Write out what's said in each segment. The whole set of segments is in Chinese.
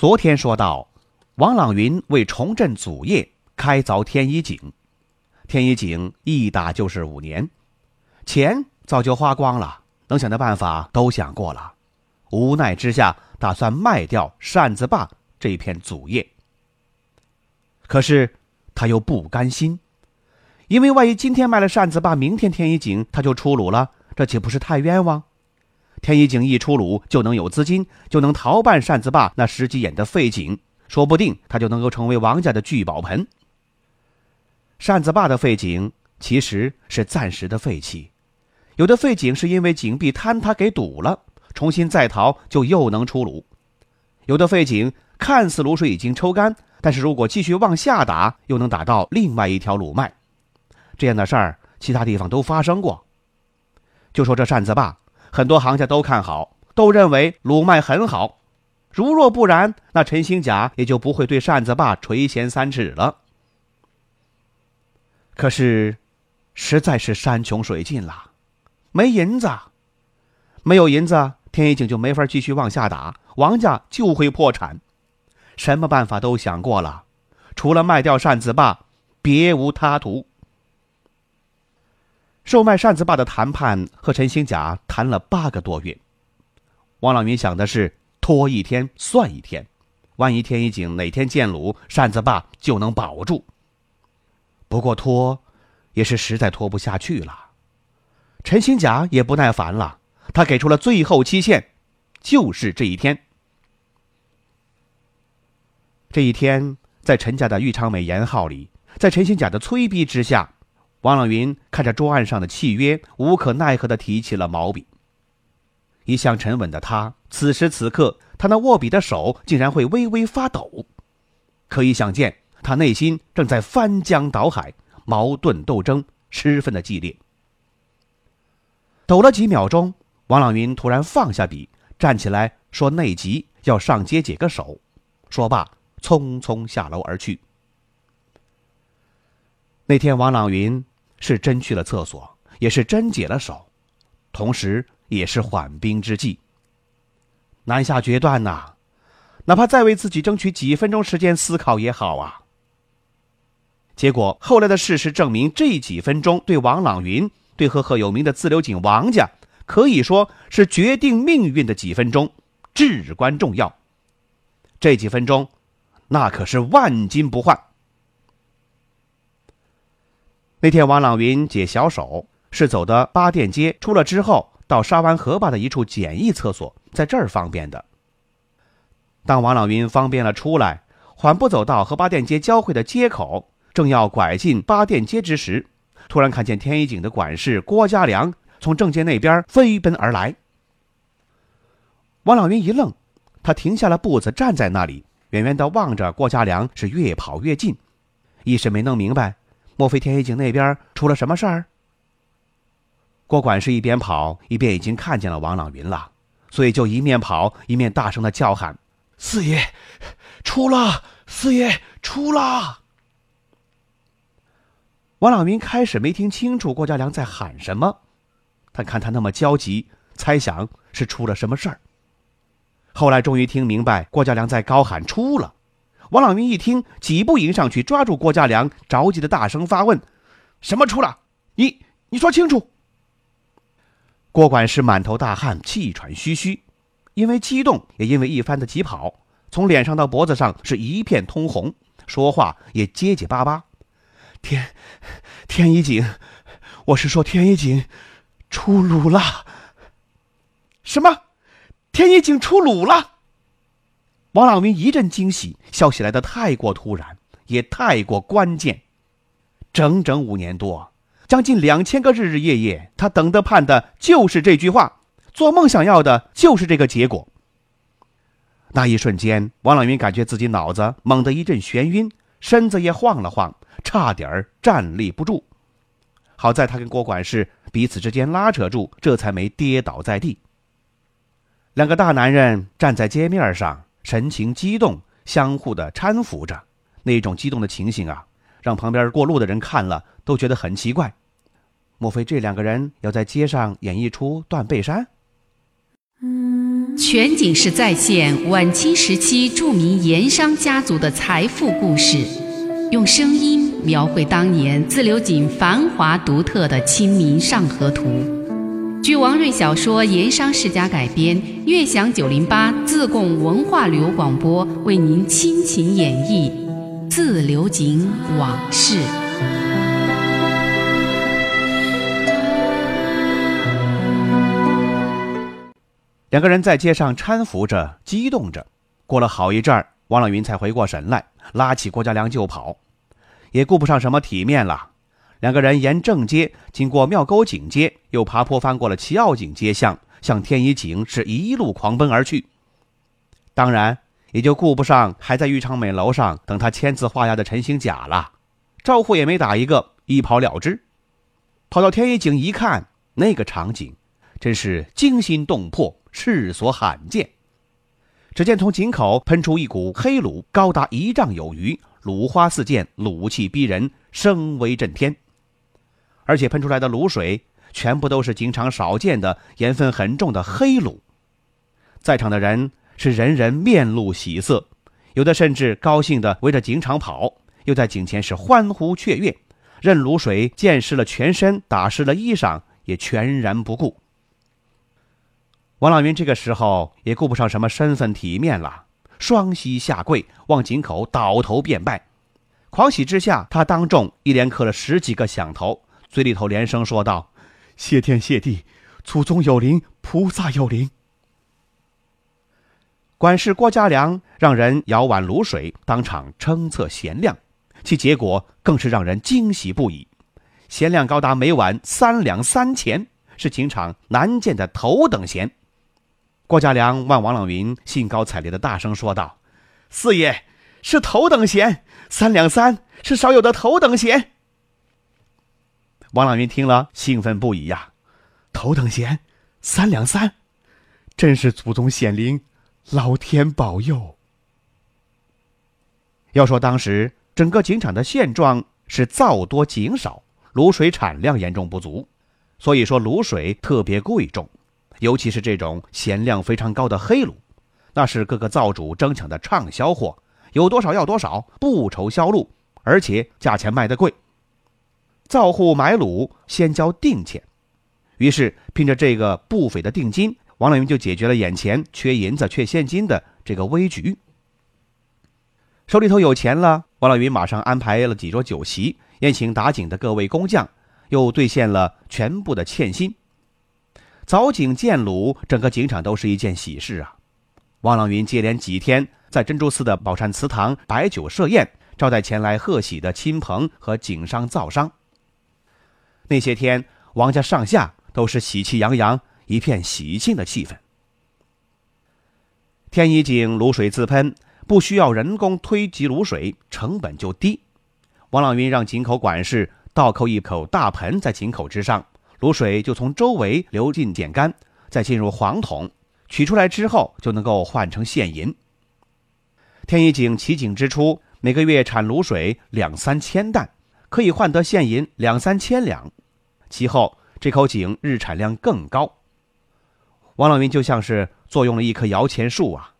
昨天说到，王朗云为重振祖业，开凿天一井。天一井一打就是五年，钱早就花光了，能想的办法都想过了，无奈之下，打算卖掉扇子坝这片祖业。可是他又不甘心，因为万一今天卖了扇子坝，明天天一井他就出炉了，这岂不是太冤枉？天一井一出炉，就能有资金，就能逃办扇子坝那十几眼的废井，说不定他就能够成为王家的聚宝盆。扇子坝的废井其实是暂时的废弃，有的废井是因为井壁坍塌给堵了，重新再淘就又能出炉；有的废井看似卤水已经抽干，但是如果继续往下打，又能打到另外一条鲁脉。这样的事儿，其他地方都发生过。就说这扇子坝。很多行家都看好，都认为鲁麦很好。如若不然，那陈兴甲也就不会对扇子坝垂涎三尺了。可是，实在是山穷水尽了，没银子，没有银子，天一井就没法继续往下打，王家就会破产。什么办法都想过了，除了卖掉扇子坝，别无他途。售卖扇子坝的谈判和陈兴甲谈了八个多月，王朗云想的是拖一天算一天，万一天一井哪天见鲁，扇子坝就能保住。不过拖，也是实在拖不下去了。陈兴甲也不耐烦了，他给出了最后期限，就是这一天。这一天，在陈家的玉昌美盐号里，在陈兴甲的催逼之下。王朗云看着桌案上的契约，无可奈何地提起了毛笔。一向沉稳的他，此时此刻，他那握笔的手竟然会微微发抖，可以想见，他内心正在翻江倒海，矛盾斗争十分的激烈。抖了几秒钟，王朗云突然放下笔，站起来说：“内急，要上街解个手。”说罢，匆匆下楼而去。那天，王朗云。是真去了厕所，也是真解了手，同时也是缓兵之计。难下决断呐，哪怕再为自己争取几分钟时间思考也好啊。结果后来的事实证明，这几分钟对王朗云，对赫赫有名的自流井王家，可以说是决定命运的几分钟，至关重要。这几分钟，那可是万金不换。那天，王朗云解小手是走的八店街，出了之后到沙湾河坝的一处简易厕所，在这儿方便的。当王朗云方便了出来，缓步走到和八店街交汇的街口，正要拐进八店街之时，突然看见天一井的管事郭家良从正街那边飞奔而来。王朗云一愣，他停下了步子，站在那里，远远地望着郭家良是越跑越近，一时没弄明白。莫非天一井那边出了什么事儿？郭管事一边跑一边已经看见了王朗云了，所以就一面跑一面大声的叫喊：“四爷，出了！四爷，出了！”王朗云开始没听清楚郭家良在喊什么，他看他那么焦急，猜想是出了什么事儿。后来终于听明白，郭家良在高喊：“出了！”王朗云一听，几步迎上去，抓住郭家良，着急的大声发问：“什么出了？你你说清楚！”郭管事满头大汗，气喘吁吁，因为激动，也因为一番的疾跑，从脸上到脖子上是一片通红，说话也结结巴巴。天，天一井，我是说天一井出鲁了。什么？天一井出鲁了？王朗云一阵惊喜，消息来的太过突然，也太过关键。整整五年多，将近两千个日日夜夜，他等的盼的就是这句话，做梦想要的就是这个结果。那一瞬间，王朗云感觉自己脑子猛地一阵眩晕，身子也晃了晃，差点站立不住。好在他跟郭管事彼此之间拉扯住，这才没跌倒在地。两个大男人站在街面上，神情激动，相互的搀扶着。那种激动的情形啊，让旁边过路的人看了都觉得很奇怪。莫非这两个人要在街上演一出断背山？嗯全景式再现晚清时期著名盐商家族的财富故事，用声音描绘当年自流井繁华独特的《清明上河图》。据王瑞小说《盐商世家》改编，悦享九零八自贡文化旅游广播为您倾情演绎《自流井往事》。两个人在街上搀扶着，激动着。过了好一阵儿，王朗云才回过神来，拉起郭家良就跑，也顾不上什么体面了。两个人沿正街经过庙沟井街，又爬坡翻过了齐奥井街巷，向天一井是一路狂奔而去。当然，也就顾不上还在玉昌美楼上等他签字画押的陈兴甲了，招呼也没打一个，一跑了之。跑到天一井一看，那个场景真是惊心动魄。世所罕见。只见从井口喷出一股黑卤，高达一丈有余，卤花四溅，卤气逼人，声威震天。而且喷出来的卤水全部都是井场少见的盐分很重的黑卤。在场的人是人人面露喜色，有的甚至高兴地围着井场跑，又在井前是欢呼雀跃，任卤水溅湿了全身，打湿了衣裳，也全然不顾。王朗云这个时候也顾不上什么身份体面了，双膝下跪，往井口倒头便拜。狂喜之下，他当众一连磕了十几个响头，嘴里头连声说道：“谢天谢地，祖宗有灵，菩萨有灵。”管事郭家良让人舀碗卤水，当场称测咸量，其结果更是让人惊喜不已，咸量高达每碗三两三钱，是情场难见的头等咸。郭家良望王朗云，兴高采烈的大声说道：“四爷是头等闲，三两三是少有的头等闲。”王朗云听了，兴奋不已呀！头等闲，三两三，真是祖宗显灵，老天保佑。要说当时整个井场的现状是灶多井少，卤水产量严重不足，所以说卤水特别贵重。尤其是这种咸量非常高的黑卤，那是各个灶主争抢的畅销货，有多少要多少，不愁销路，而且价钱卖得贵。造户买卤先交定钱，于是凭着这个不菲的定金，王老云就解决了眼前缺银子、缺现金的这个危局。手里头有钱了，王老云马上安排了几桌酒席，宴请打井的各位工匠，又兑现了全部的欠薪。凿井建卤，整个井场都是一件喜事啊！王朗云接连几天在珍珠寺的宝善祠堂摆酒设宴，招待前来贺喜的亲朋和井商造商。那些天，王家上下都是喜气洋洋，一片喜庆的气氛。天一井卤水自喷，不需要人工推挤卤水，成本就低。王朗云让井口管事倒扣一口大盆在井口之上。卤水就从周围流进碱干，再进入黄桶，取出来之后就能够换成现银。天一井起井之初，每个月产卤水两三千担，可以换得现银两三千两。其后这口井日产量更高，王老云就像是坐拥了一棵摇钱树啊！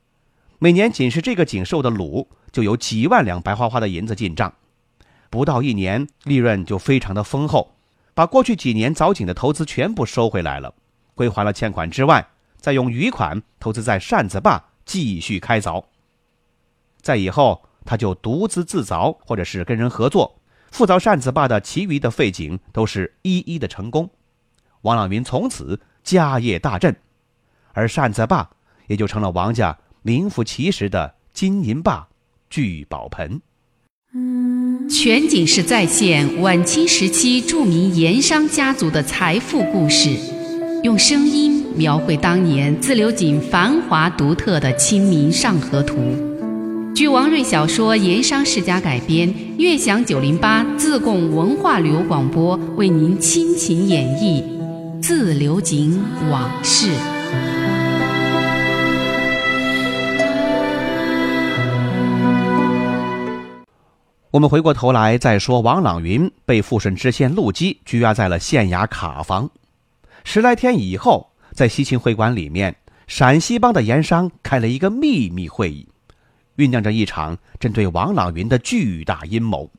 每年仅是这个井售的卤，就有几万两白花花的银子进账，不到一年，利润就非常的丰厚。把过去几年凿井的投资全部收回来了，归还了欠款之外，再用余款投资在扇子坝继续开凿。在以后，他就独自自凿，或者是跟人合作，复凿扇子坝的其余的废井都是一一的成功。王朗云从此家业大振，而扇子坝也就成了王家名副其实的金银坝、聚宝盆。全景式再现晚清时期著名盐商家族的财富故事，用声音描绘当年自流井繁华独特的《清明上河图》。据王瑞小说《盐商世家》改编，悦享九零八自贡文化旅游广播为您倾情演绎《自流井往事》。我们回过头来再说，王朗云被富顺知县陆基拘押在了县衙卡房。十来天以后，在西秦会馆里面，陕西帮的盐商开了一个秘密会议，酝酿着一场针对王朗云的巨大阴谋。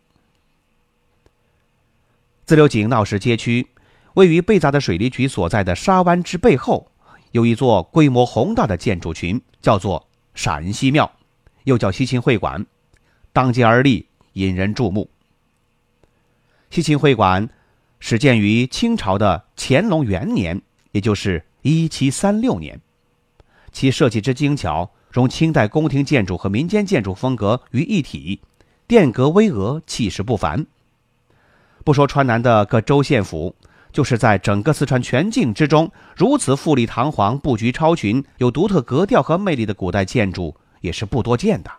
自流井闹市街区，位于被砸的水利局所在的沙湾之背后，有一座规模宏大的建筑群，叫做陕西庙，又叫西秦会馆，当街而立。引人注目。西秦会馆始建于清朝的乾隆元年，也就是一七三六年。其设计之精巧，融清代宫廷建筑和民间建筑风格于一体，殿阁巍峨，气势不凡。不说川南的各州县府，就是在整个四川全境之中，如此富丽堂皇、布局超群、有独特格调和魅力的古代建筑，也是不多见的。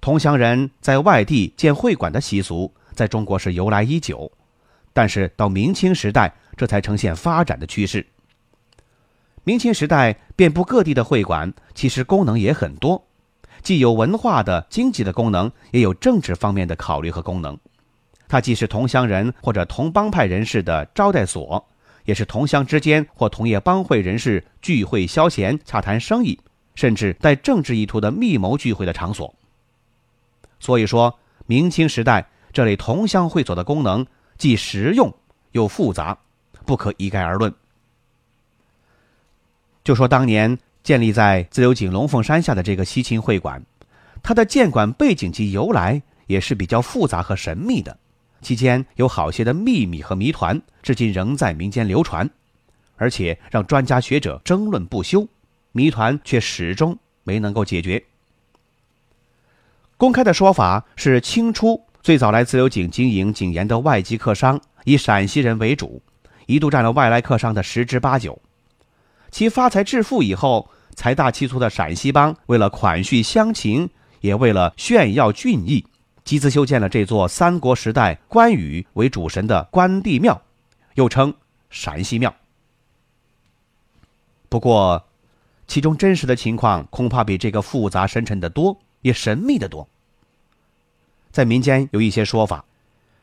同乡人在外地建会馆的习俗，在中国是由来已久，但是到明清时代，这才呈现发展的趋势。明清时代，遍布各地的会馆，其实功能也很多，既有文化的、经济的功能，也有政治方面的考虑和功能。它既是同乡人或者同帮派人士的招待所，也是同乡之间或同业帮会人士聚会消闲、洽谈生意，甚至带政治意图的密谋聚会的场所。所以说，明清时代这类同乡会所的功能既实用又复杂，不可一概而论。就说当年建立在自流井龙凤山下的这个西秦会馆，它的建馆背景及由来也是比较复杂和神秘的，期间有好些的秘密和谜团，至今仍在民间流传，而且让专家学者争论不休，谜团却始终没能够解决。公开的说法是，清初最早来自流井经营井盐的外籍客商以陕西人为主，一度占了外来客商的十之八九。其发财致富以后，财大气粗的陕西帮为了款续乡情，也为了炫耀俊逸，集资修建了这座三国时代关羽为主神的关帝庙，又称陕西庙。不过，其中真实的情况恐怕比这个复杂深沉的多。也神秘的多。在民间有一些说法，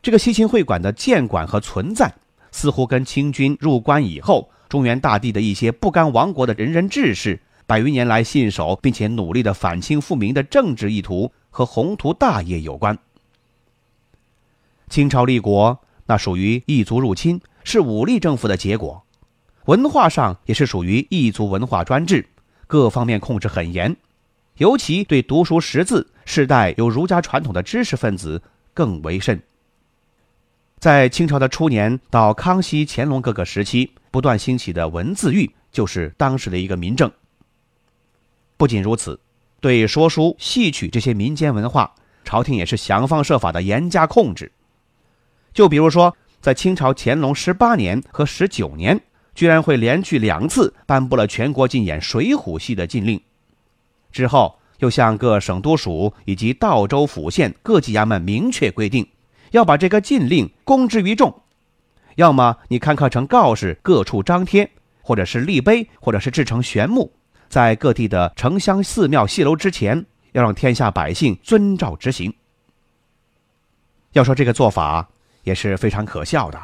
这个西秦会馆的建馆和存在，似乎跟清军入关以后，中原大地的一些不甘亡国的仁人志士，百余年来信守并且努力的反清复明的政治意图和宏图大业有关。清朝立国，那属于异族入侵，是武力政府的结果；文化上也是属于异族文化专制，各方面控制很严。尤其对读书识字、世代有儒家传统的知识分子更为甚。在清朝的初年到康熙、乾隆各个时期，不断兴起的文字狱就是当时的一个民政。不仅如此，对说书、戏曲这些民间文化，朝廷也是想方设法的严加控制。就比如说，在清朝乾隆十八年和十九年，居然会连续两次颁布了全国禁演《水浒》戏的禁令。之后，又向各省督署以及道州府县各级衙门明确规定，要把这个禁令公之于众。要么你刊刻成告示，各处张贴，或者是立碑，或者是制成悬木，在各地的城乡寺庙戏楼之前，要让天下百姓遵照执行。要说这个做法也是非常可笑的。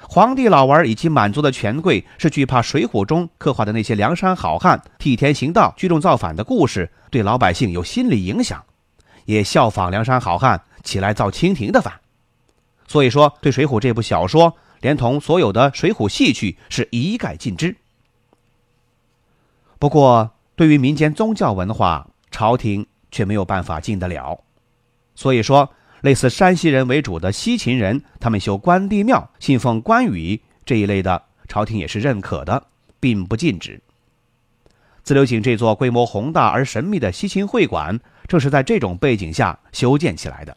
皇帝老儿以及满族的权贵是惧怕《水浒》中刻画的那些梁山好汉替天行道、聚众造反的故事对老百姓有心理影响，也效仿梁山好汉起来造清廷的反。所以说，对《水浒》这部小说，连同所有的《水浒》戏曲是一概禁之。不过，对于民间宗教文化，朝廷却没有办法禁得了。所以说。类似山西人为主的西秦人，他们修关帝庙、信奉关羽这一类的，朝廷也是认可的，并不禁止。自流井这座规模宏大而神秘的西秦会馆，正是在这种背景下修建起来的。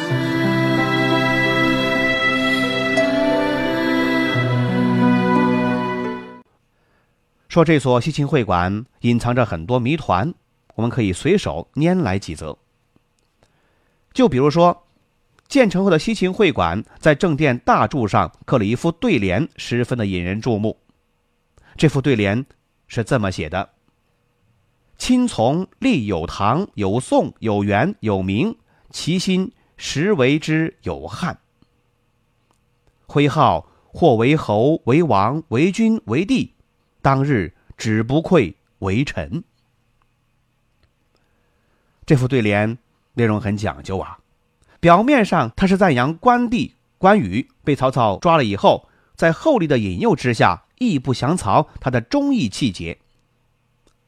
说这所西秦会馆隐藏着很多谜团，我们可以随手拈来几则。就比如说，建成后的西秦会馆在正殿大柱上刻了一副对联，十分的引人注目。这副对联是这么写的：“亲从立有唐，有宋，有元，有明，其心实为之有汉。徽号或为侯，为王，为君，为帝。”当日只不愧为臣。这副对联内容很讲究啊，表面上他是赞扬关帝关羽被曹操抓了以后，在厚利的引诱之下义不降曹，他的忠义气节。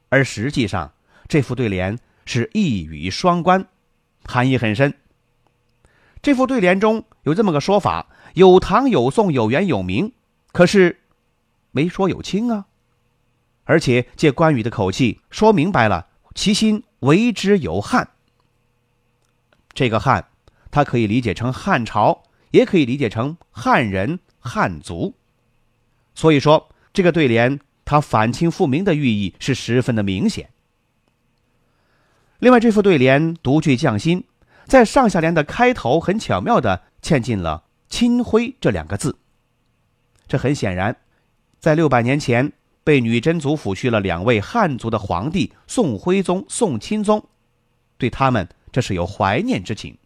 而实际上，这副对联是一语双关，含义很深。这副对联中有这么个说法：有唐有宋有元有明，可是没说有清啊。而且借关羽的口气说明白了，其心为之有汉。这个汉，它可以理解成汉朝，也可以理解成汉人、汉族。所以说，这个对联它反清复明的寓意是十分的明显。另外，这副对联独具匠心，在上下联的开头很巧妙的嵌进了“清辉”这两个字。这很显然，在六百年前。被女真族抚去了两位汉族的皇帝宋徽宗、宋钦宗，对他们这是有怀念之情。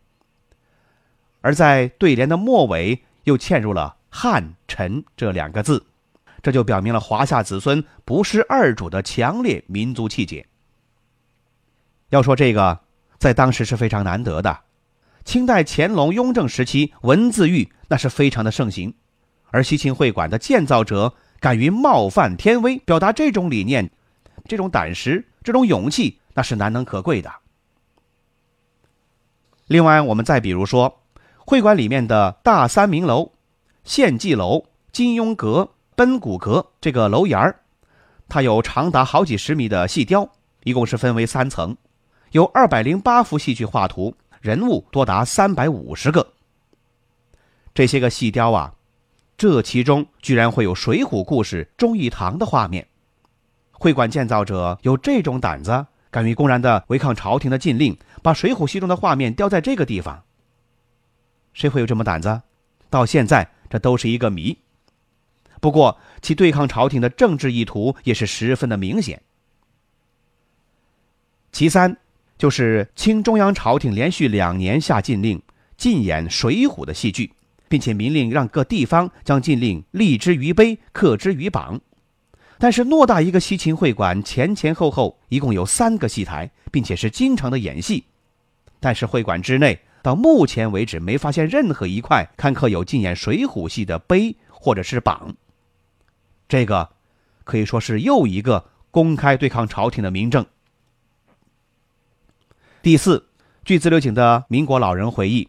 而在对联的末尾又嵌入了“汉臣”这两个字，这就表明了华夏子孙不是二主的强烈民族气节。要说这个，在当时是非常难得的。清代乾隆、雍正时期，文字狱那是非常的盛行，而西秦会馆的建造者。敢于冒犯天威，表达这种理念，这种胆识，这种勇气，那是难能可贵的。另外，我们再比如说，会馆里面的大三明楼、献祭楼、金庸阁、奔古阁这个楼檐儿，它有长达好几十米的细雕，一共是分为三层，有二百零八幅戏剧画图，人物多达三百五十个。这些个细雕啊。这其中居然会有《水浒》故事忠义堂的画面，会馆建造者有这种胆子，敢于公然的违抗朝廷的禁令，把《水浒》戏中的画面雕在这个地方。谁会有这么胆子？到现在这都是一个谜。不过其对抗朝廷的政治意图也是十分的明显。其三，就是清中央朝廷连续两年下禁令，禁演《水浒》的戏剧。并且明令让各地方将禁令立之于碑，刻之于榜。但是偌大一个西秦会馆，前前后后一共有三个戏台，并且是经常的演戏。但是会馆之内到目前为止没发现任何一块刊刻有禁演《水浒》戏的碑或者是榜。这个可以说是又一个公开对抗朝廷的明证。第四，据自流井的民国老人回忆。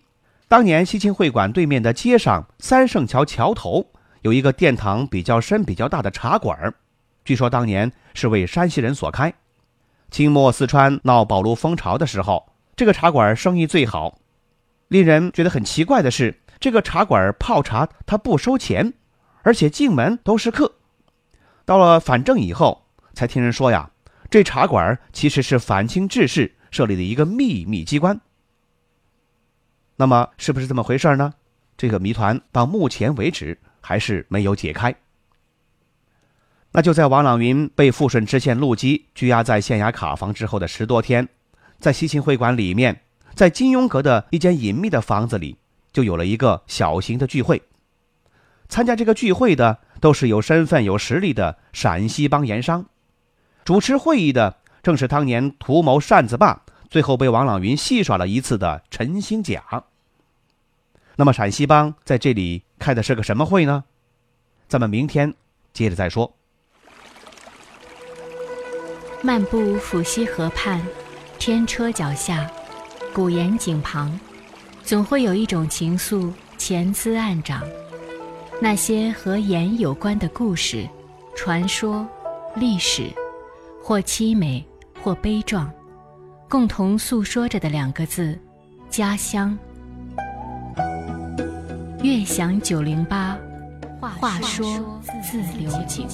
当年西青会馆对面的街上三圣桥桥头有一个殿堂比较深、比较大的茶馆据说当年是为山西人所开。清末四川闹保路风潮的时候，这个茶馆生意最好。令人觉得很奇怪的是，这个茶馆泡茶它不收钱，而且进门都是客。到了反正以后，才听人说呀，这茶馆其实是反清志士设立的一个秘密机关。那么是不是这么回事呢？这个谜团到目前为止还是没有解开。那就在王朗云被富顺知县陆基拘押在县衙卡房之后的十多天，在西秦会馆里面，在金庸阁的一间隐秘的房子里，就有了一个小型的聚会。参加这个聚会的都是有身份、有实力的陕西帮盐商，主持会议的正是当年图谋扇子坝。最后被王朗云戏耍了一次的陈兴甲。那么陕西帮在这里开的是个什么会呢？咱们明天接着再说。漫步抚溪河畔，天车脚下，古岩井旁，总会有一种情愫潜滋暗长。那些和盐有关的故事、传说、历史，或凄美，或悲壮，共同诉说着的两个字：家乡。悦享九零八，话说自流井。